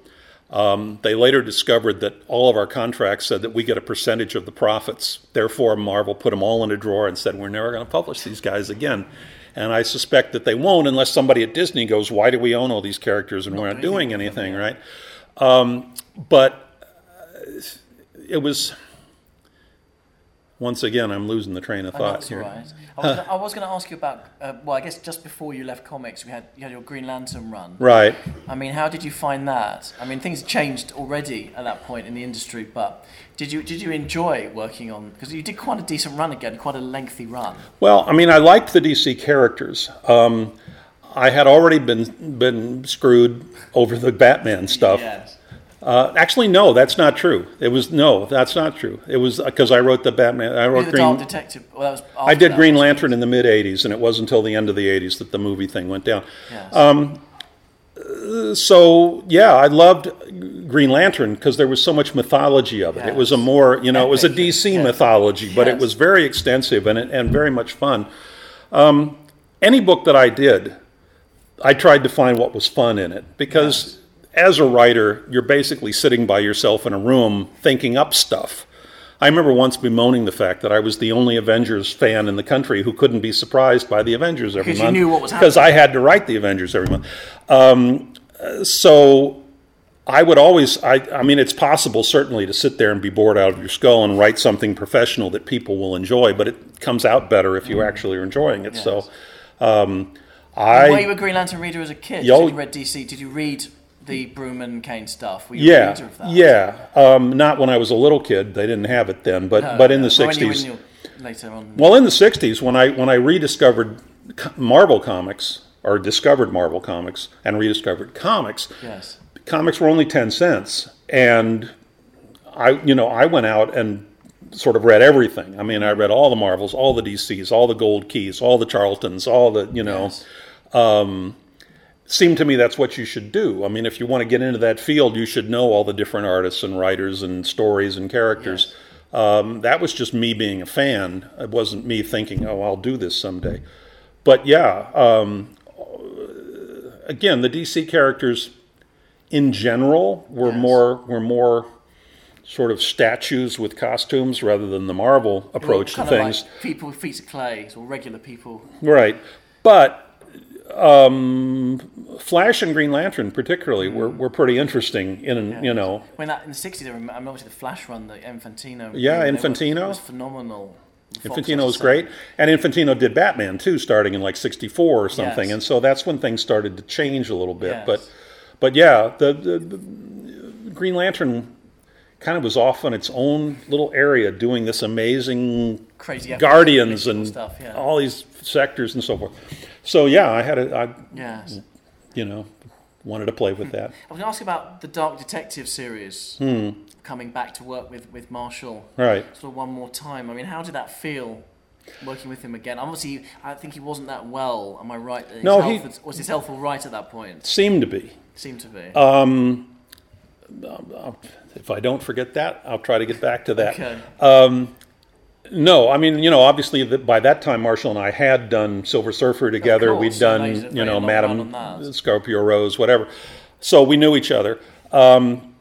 Um, they later discovered that all of our contracts said that we get a percentage of the profits. Therefore, Marvel put them all in a drawer and said, "We're never going to publish these guys again." And I suspect that they won't unless somebody at Disney goes, "Why do we own all these characters and we're not doing anything?" Right? Um, but uh, it was once again, I'm losing the train of thought here. right. I was, gonna, I was going to ask you about. Uh, well, I guess just before you left comics, we had you had your Green Lantern run. Right. I mean, how did you find that? I mean, things changed already at that point in the industry, but did you did you enjoy working on? Because you did quite a decent run again, quite a lengthy run. Well, I mean, I liked the DC characters. Um, I had already been been screwed over the Batman stuff. Yes. Uh, actually, no, that's not true. It was no, that's not true. It was because I wrote the Batman. I wrote Green. Detective. Well, that was I did Green? Lantern in the mid '80s, and it wasn't until the end of the '80s that the movie thing went down. Yes. So yeah, I loved Green Lantern because there was so much mythology of it. It was a more, you know, it was a DC yes. mythology, but it was very extensive and and very much fun. Um, any book that I did, I tried to find what was fun in it because as a writer, you're basically sitting by yourself in a room thinking up stuff. I remember once bemoaning the fact that I was the only Avengers fan in the country who couldn't be surprised by the Avengers every Because you month knew what was because I had to write the Avengers every month. Um, so I would always, I, I mean, it's possible certainly to sit there and be bored out of your skull and write something professional that people will enjoy, but it comes out better if you actually are enjoying it. So um, I. Were you a Green Lantern reader as a kid? Yo- So you read DC. Did you read the Broome and Kane stuff? Were you Yeah, of that? yeah. Um, not when I was a little kid; they didn't have it then. But No, but in the no, you- '60s, later on. well, in the '60s, when I when I rediscovered Marvel comics or discovered Marvel comics and rediscovered comics, yes. comics were only 10 cents and i you know i went out and sort of read everything i mean i read all the marvels all the dcs all the gold keys all the charltons all the you know Yes. Seemed to me that's what you should do i mean if you want to get into that field you should know all the different artists and writers and stories and characters um, that was just me being a fan it wasn't me thinking oh i'll do this someday but yeah um, again the dc characters in general were Yes. more were more sort of statues with costumes rather than the Marvel approach to things. Like people with feet of clay, or regular people. Right. But um, Flash and Green Lantern particularly were, were pretty interesting in you know When that in the '60s, I remember, obviously the Flash run, the Infantino. Yeah, Infantino. It was phenomenal. Fox Infantino was great, and Infantino did Batman too, starting in like '64 or something, Yes. and so that's when things started to change a little bit. Yes. But, but yeah, the, the, the Green Lantern kind of was off on its own little area, doing this amazing Crazy Guardians and stuff. Yeah. all these sectors and so forth. So yeah, I had a, I, yes. you know, wanted to play with that. I was going to ask about the Dark Detective series Hmm. coming back to work with, with Marshall Right. sort of one more time. I mean, how did that feel working with him again? Obviously, I think he wasn't that well. Am I right? His No, he- was, was his health all right at that point? Seemed to be. Seemed to be. Uh, If I don't forget that, I'll try to get back to that. okay. No, I mean, you know, obviously by that time, Marshall and I had done Silver Surfer together. course, We'd done, you know, Madame. Scorpio Rose, whatever. So we knew each other. Um,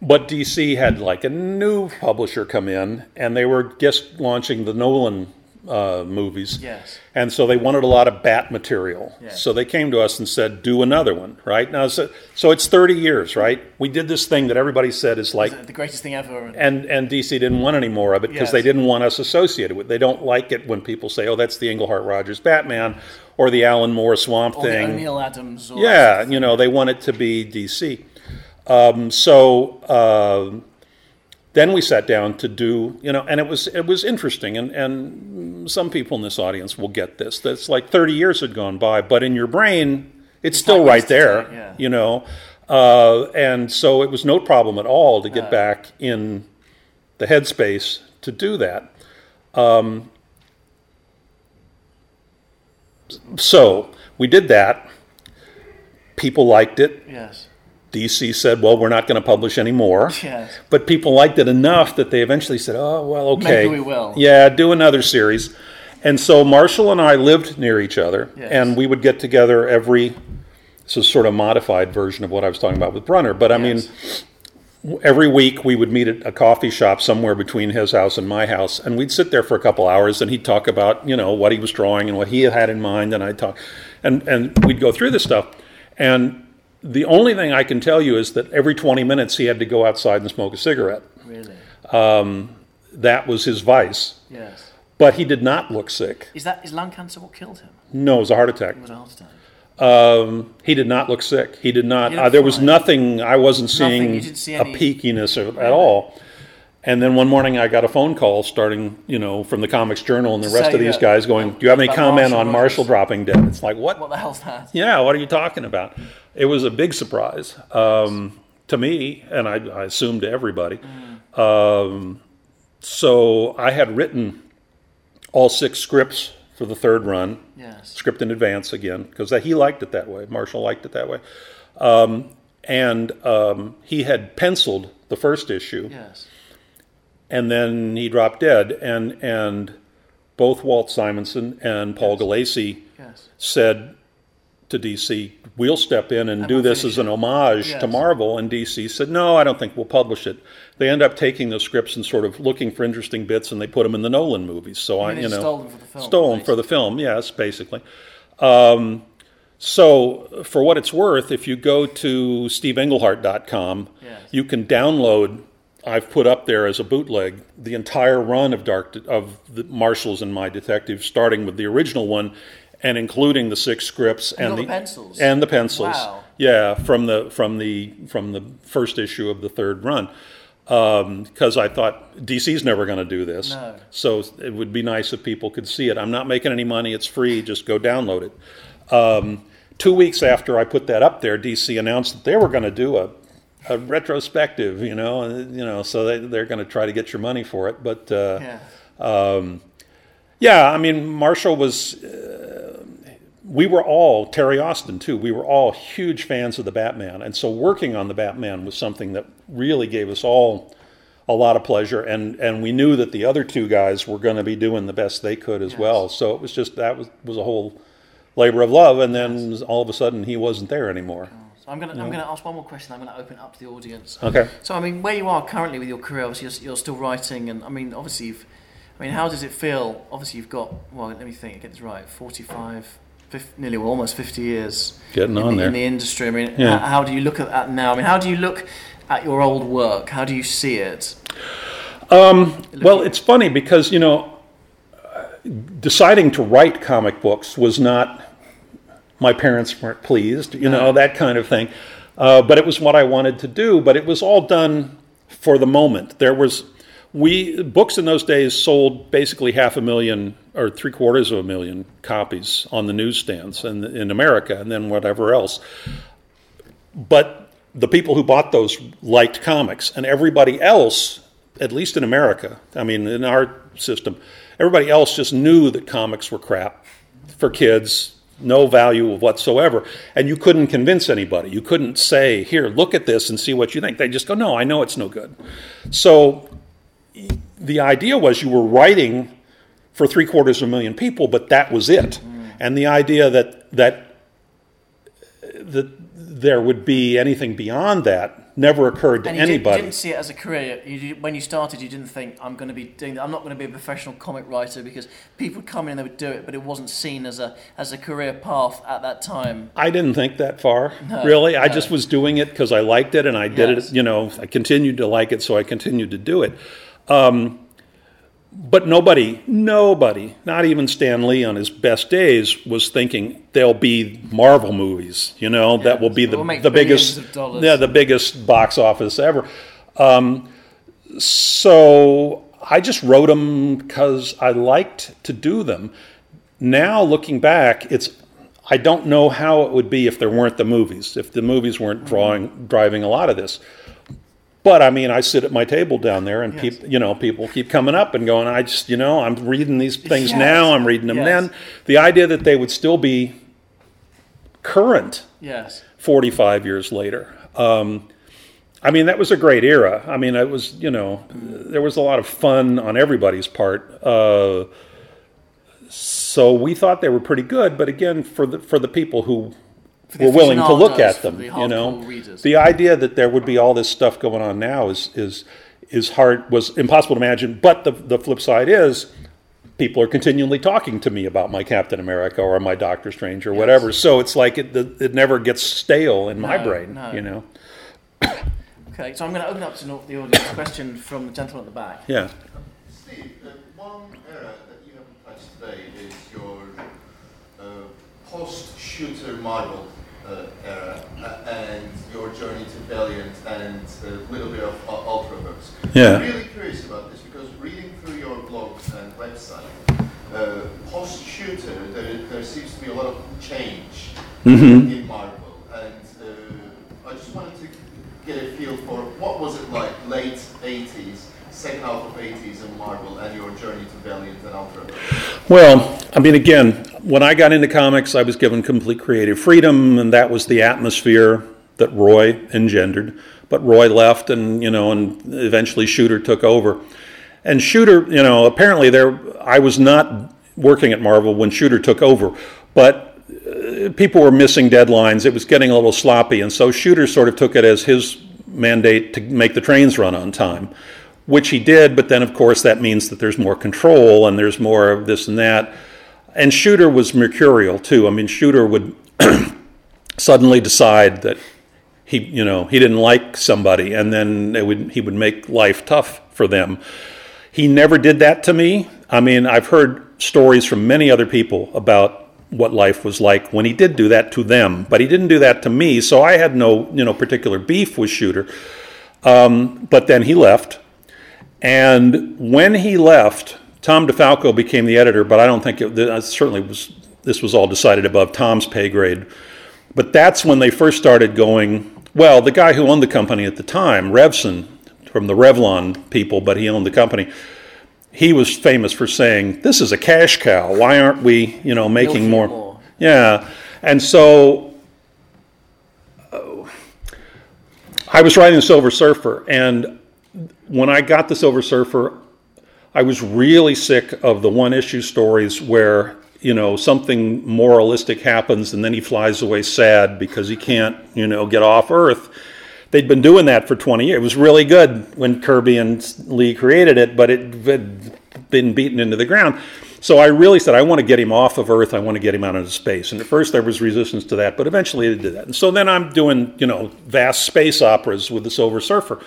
but DC had like a new publisher come in, and they were just launching the Nolan uh, movies. Yes. And so they wanted a lot of bat material. Yes. So they came to us and said, "Do another one." Right now, so, so it's 30 years, right? We did this thing that everybody said is like the greatest thing ever. and and DC didn't want any more of it because Yes. they didn't want us associated with. it. They don't like it when people say, "Oh, that's the Englehart Rogers Batman," or the Alan Moore Swamp or Thing. O'Neil Adams. Or Yeah, you know, they want it to be DC. Um, so uh, then we sat down to do, you know, and it was it was interesting, and and some people in this audience will get this. That's like 30 years had gone by, but in your brain, it's, still right there, yeah. you know. Uh, and so it was no problem at all to get back in the headspace to do that. Um, so we did that. People liked it. Yes. DC said, "Well, we're not going to publish anymore." <laughs> Yes. But people liked it enough that they eventually said, "Oh, well, okay, Maybe we will." Yeah, do another series." And so Marshall and I lived near each other, Yes. and we would get together every. This is sort of modified version of what I was talking about with Brunner, but I Yes. mean, every week we would meet at a coffee shop somewhere between his house and my house and we'd sit there for a couple hours and he'd talk about you know what he was drawing and what he had in mind and i'd talk and and we'd go through this stuff and the only thing i can tell you is that every 20 minutes he had to go outside and smoke a cigarette Really. that was his vice Yes. but he did not look sick Is that is lung cancer what killed him? no it was a heart attack It was a heart attack. Um, he did not look sick. He did not. He Uh, there was fine. nothing. I wasn't Nothing, seeing see a any- peakiness of, at all. And then one morning, I got a phone call starting, you know, from the Comics Journal and the rest of these guys going, "Do you have any comment Marshall on Marshall dropping dead?" It's like, what? What the hell's that? Yeah, what are you talking about? It was a big surprise um, to me, and I, I assume to everybody. Um, so I had written all six scripts for the third run Yes. script in advance again because he liked it that way. Marshall liked it that way, um, and um, he had penciled the first issue, Yes. and then he dropped dead. And and both Walt Simonson and Paul Gulacy Yes. said to DC, "We'll step in and, do we'll this as an homage to Marvel." And DC said, "No, I don't think we'll publish it." They end up taking those scripts and sort of looking for interesting bits, and they put them in the Nolan movies. So I, mean, they you know, stole them for the film, Stole them for the film, yes, basically. Um, so, for what it's worth, if you go to steveenglehart.com, Yes. you can download. I've put up there as a bootleg the entire run of Dark of the Marshals and My Detective, starting with the original one, and including the six scripts and got the, pencils? and the pencils. Wow. Yeah, from the from the from the first issue of the third run, because I thought DC's never going to do this. No. So it would be nice if people could see it. I'm not making any money. It's free. Just go download it. Um, two weeks after I put that up there, DC announced that they were going to do a, a retrospective. You know, you know, so they, they're going to try to get your money for it. But uh, Yeah. Yeah, I mean, Marshall was. Uh, we were all Terry Austin too. We were all huge fans of the Batman, and so working on the Batman was something that really gave us all a lot of pleasure. And and we knew that the other two guys were going to be doing the best they could as well. So it was just that was was a whole labor of love. And then all of a sudden, he wasn't there anymore. So I'm gonna I'm gonna ask one more question. I'm gonna open it up to the audience. Okay. So I mean, where you are currently with your career, obviously you're, you're still writing, and I mean, obviously, you've, I mean, how does it feel? Obviously, you've got well, let me think, get this right, 45, 50, nearly well, almost 50 years Getting on the, there. in the industry. I mean, Yeah. how, how do you look at that now? I mean, how do you look at your old work? How do you see it? Well, it's funny because you know, deciding to write comic books was not. My parents weren't pleased, you know, that kind of thing. Uh, but it was what I wanted to do. But it was all done for the moment. There was we books in those days sold basically half a million or three quarters of a million copies on the newsstands in, in America, and then whatever else but the people who bought those liked comics, and everybody else, at least in America, I mean, in our system, everybody else just knew that comics were crap for kids, no value whatsoever, and you couldn't convince anybody. You couldn't say, "Here, look at this and see what you think." They just go, "No, I know it's no good." So the idea was you were writing for three quarters of a million people, but that was it. Mm. And the idea that that that there would be anything beyond that never occurred to And you, did, you anybody. didn't see it as a career. You, did- when you started, you didn't think I'm going to be doing. I'm not going to be a professional comic writer because people would come in and they would do it, but it wasn't seen as a as a career path at that time. I didn't think that far, really. I just was doing it because I liked it, and I did Yes. it. You know, I continued to like it, so I continued to do it. Um, but nobody, nobody, not even Stan Lee on his best days, was thinking there'll be Marvel movies. You know, that will be the We'll the biggest, yeah, the biggest box office ever. Um, so I just wrote them because I liked to do them. Now looking back, it's I don't know how it would be if there weren't the movies, if the movies weren't drawing driving a lot of this. But I mean, I sit at my table down there, and people, you know, people keep coming up and going. I just, you know, I'm reading these things Yes. now. I'm reading them Yes. then. The idea that they would still be current Yes. 45 years later. Um, I mean, that was a great era. I mean, it was, you know, there was a lot of fun on everybody's part. Uh, so we thought they were pretty good, but again, for the for the people who were willing to look at them, the you know, readers. the idea that there would be all this stuff going on now is is is hard was impossible to imagine. But the the flip side is people are continually talking to me about my Captain America or my Doctor Strange or whatever. So it's like it, it, it never gets stale in my brain, no. you know? Okay, so I'm going to open up to the audience. Question from the gentleman at the back. Yeah. Steve, uh, one era that you haven't touched today is your uh, post-shooter Marvel uh, era uh, and your journey to Valiant and a little bit of uh, Ultra books. Yeah. I'm really curious about this because reading through your blogs and website, uh, post-shooter, there, there seems to be a lot of change in Marvel, and uh, I just wanted to get a feel for what was it like late 80s, second half of 80s in Marvel, and your journey to Valiant and Ultra. Well, I mean, again, when I got into comics, I was given complete creative freedom, and that was the atmosphere that Roy engendered. But Roy left, and you know, and eventually Shooter took over. And Shooter, you know, apparently there, I was not working at Marvel when Shooter took over, but uh, people were missing deadlines. It was getting a little sloppy, and so Shooter sort of took it as his mandate to make the trains run on time, which he did. But then, of course, that means that there's more control and there's more of this and that. And Shooter was mercurial too. I mean, Shooter would <clears throat> suddenly decide that he, you know, he didn't like somebody, and then would he would make life tough for them. He never did that to me. I mean, I've heard stories from many other people about what life was like when he did do that to them, but he didn't do that to me. So I had no, you know, particular beef with Shooter. Um, but then he left, and when he left, Tom DeFalco became the editor. But I don't think it, it certainly was. This was all decided above Tom's pay grade. But that's when they first started going. Well, the guy who owned the company at the time, Revson, from the Revlon people, but he owned the company he was famous for saying, "This is a cash cow. Why aren't we, you know, making more? more?" Yeah, and so uh, I was writing Silver Surfer, and when I got the Silver Surfer, I was really sick of the one-issue stories where you know something moralistic happens, and then he flies away sad because he can't, you know, get off Earth they'd been doing that for 20 years. It was really good when Kirby and Lee created it, but it had been beaten into the ground. So I really said, I want to get him off of Earth. I want to get him out into space. And at first there was resistance to that, but eventually they did that. And so then I'm doing, you know, vast space operas with the Silver Surfer.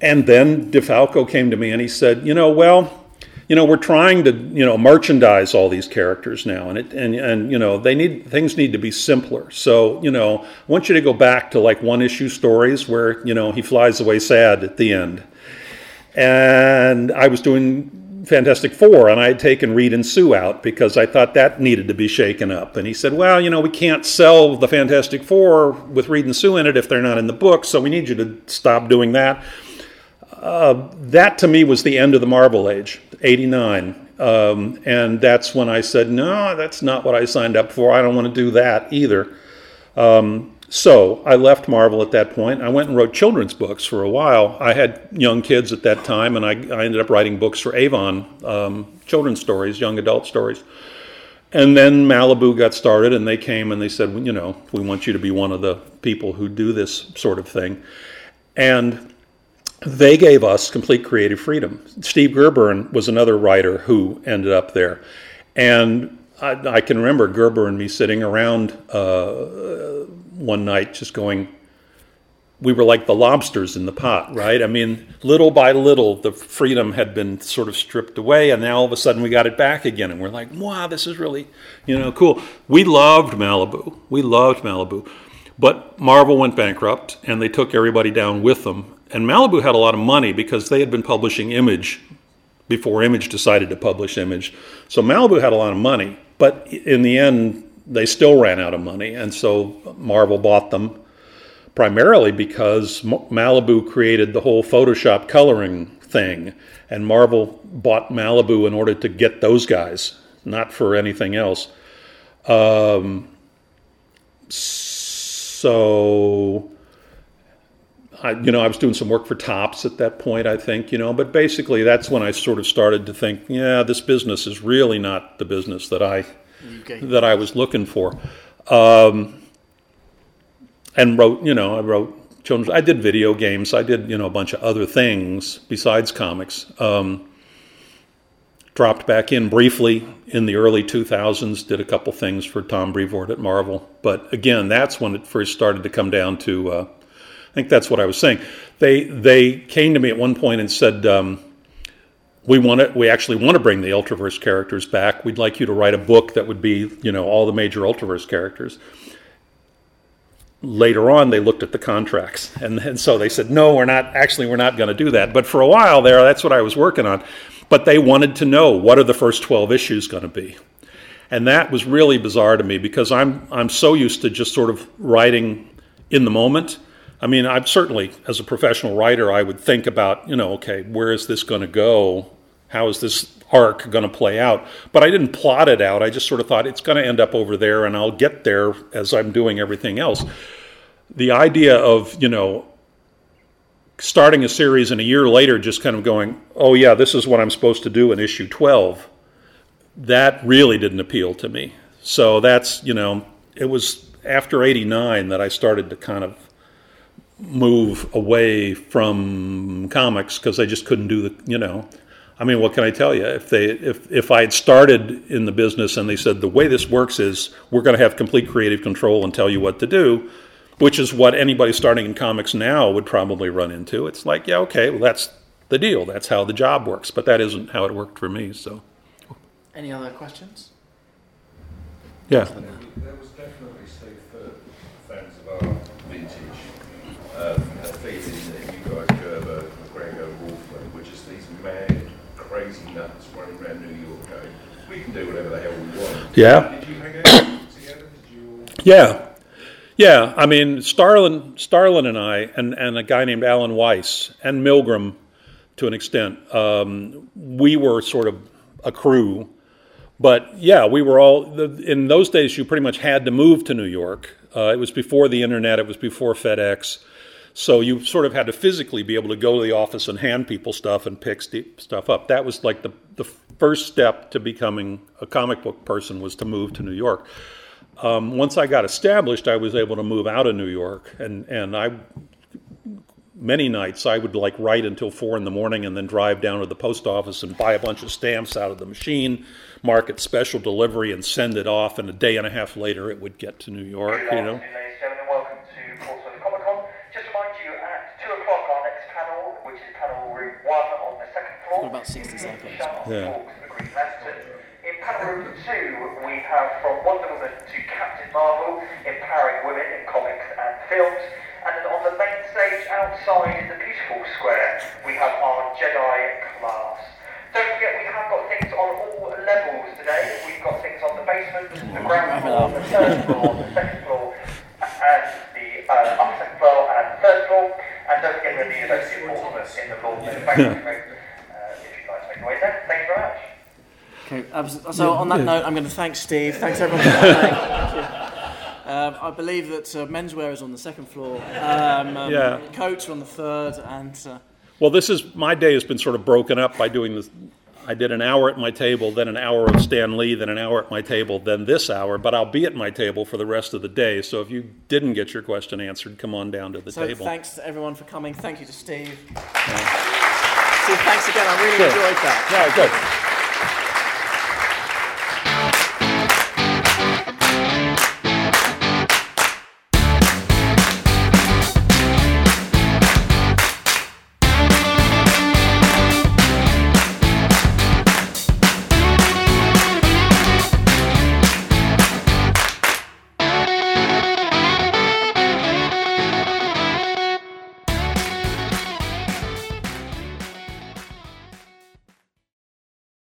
And then DeFalco came to me and he said, you know, well, you know, we're trying to, you know, merchandise all these characters now, and it, and and you know, they need things need to be simpler. So, you know, I want you to go back to like one issue stories where you know he flies away sad at the end. And I was doing Fantastic Four, and I had taken Reed and Sue out because I thought that needed to be shaken up. And he said, "Well, you know, we can't sell the Fantastic Four with Reed and Sue in it if they're not in the book, so we need you to stop doing that." Uh, that to me was the end of the Marvel Age, 89. Um, and that's when I said, no, that's not what I signed up for. I don't want to do that either. Um, so I left Marvel at that point. I went and wrote children's books for a while. I had young kids at that time, and I, I ended up writing books for Avon, um, children's stories, young adult stories. And then Malibu got started, and they came and they said, well, you know, we want you to be one of the people who do this sort of thing. And they gave us complete creative freedom. Steve Gerber was another writer who ended up there. And I, I can remember Gerber and me sitting around uh, one night just going, we were like the lobsters in the pot, right? I mean, little by little, the freedom had been sort of stripped away, and now all of a sudden we got it back again, and we're like, wow, this is really, you know, cool. We loved Malibu. We loved Malibu. But Marvel went bankrupt, and they took everybody down with them. And Malibu had a lot of money because they had been publishing Image before Image decided to publish Image. So Malibu had a lot of money, but in the end, they still ran out of money. And so Marvel bought them primarily because Malibu created the whole Photoshop coloring thing. And Marvel bought Malibu in order to get those guys, not for anything else. Um, so I, you know, I was doing some work for Topps at that point, I think, you know, but basically that's when I sort of started to think, yeah, this business is really not the business that I okay. that I was looking for. Um, and wrote, you know, I wrote children's. I did video games. I did, you know, a bunch of other things besides comics. Um, dropped back in briefly in the early 2000s. Did a couple things for Tom Brevoort at Marvel, but again, that's when it first started to come down to. Uh, I think that's what I was saying. They they came to me at one point and said, um, "We want to. We actually want to bring the Ultraverse characters back. We'd like you to write a book that would be, you know, all the major Ultraverse characters." Later on, they looked at the contracts, and, and so they said, "No, we're not. Actually, we're not going to do that." But for a while there, that's what I was working on. But they wanted to know what are the first twelve issues going to be and that was really bizarre to me because I'm I'm so used to just sort of writing in the moment I mean, I'm certainly, as a professional writer, I would think about, you know, okay, where is this going to go? How is this arc going to play out? But I didn't plot it out. I just sort of thought it's going to end up over there, and I'll get there as I'm doing everything else. The idea of, you know, starting a series and a year later just kind of going, oh, yeah, this is what I'm supposed to do in issue 12, that really didn't appeal to me. So that's, you know, it was after 89 that I started to kind of move away from comics because I just couldn't do the, you know. I mean, what can I tell you? If they, if if I had started in the business and they said the way this works is we're going to have complete creative control and tell you what to do, which is what anybody starting in comics now would probably run into. It's like, yeah, okay, well that's the deal. That's how the job works. But that isn't how it worked for me. So, Any other questions? yeah. There was definitely Steve Fur fans of our vintage uh, feeling that you guys, Gerber, McGregor, Wolfman, were just these mad, crazy nuts running around New York going, we can do whatever the hell we want. Yeah. Did you hang out together? You. Yeah, yeah. I mean, Starlin, Starlin, and I, and, and a guy named Alan Weiss, and Milgrom, to an extent, um, we were sort of a crew. But yeah, we were all the, in those days. You pretty much had to move to New York. Uh, it was before the internet. It was before FedEx. So you sort of had to physically be able to go to the office and hand people stuff and pick st- stuff up. That was like the the first step to becoming a comic book person was to move to New York um, once I got established, I was able to move out of New York, and and I many nights I would like write until four in the morning and then drive down to the post office and buy a bunch of stamps out of the machine, mark it special delivery, and send it off. And a day and a half later, it would get to New York. You know. afternoon, ladies and gentlemen. Welcome to Portsmouth Comic Con. Just to remind you, at 2 o'clock, our next panel, which is panel room 1 on the second floor. Got about 60 seconds. Yeah. talks the Green Lantern. In panel room 2, we have from Wonder Woman to Captain Marvel, empowering women in comics and films. And then on the main stage outside in the beautiful square, we have our Jedi class. Don't forget, we have got things on all levels today. We've got things on the basement, the ground floor, the third floor, the second floor, and the uh, upper second floor and third floor. And don't forget the University of Portsmouth in the Lord Manufacturing Room. Uh, if you'd like to make your way. Thank you very much. Okay, abs- so on that note, I'm going to thank Steve. Thanks everyone for coming. Thank. Um, I believe that uh, menswear is on the second floor. Um, um, Yeah. Coats are on the third, and uh, Well, this is my day has been sort of broken up by doing this. I did an hour at my table, then an hour of Stan Lee, then an hour at my table, then this hour. But I'll be at my table for the rest of the day. So if you didn't get your question answered, come on down to the so table. thanks to everyone for coming. Thank you to Steve. Steve, thanks again. I really enjoyed that. Yeah, good.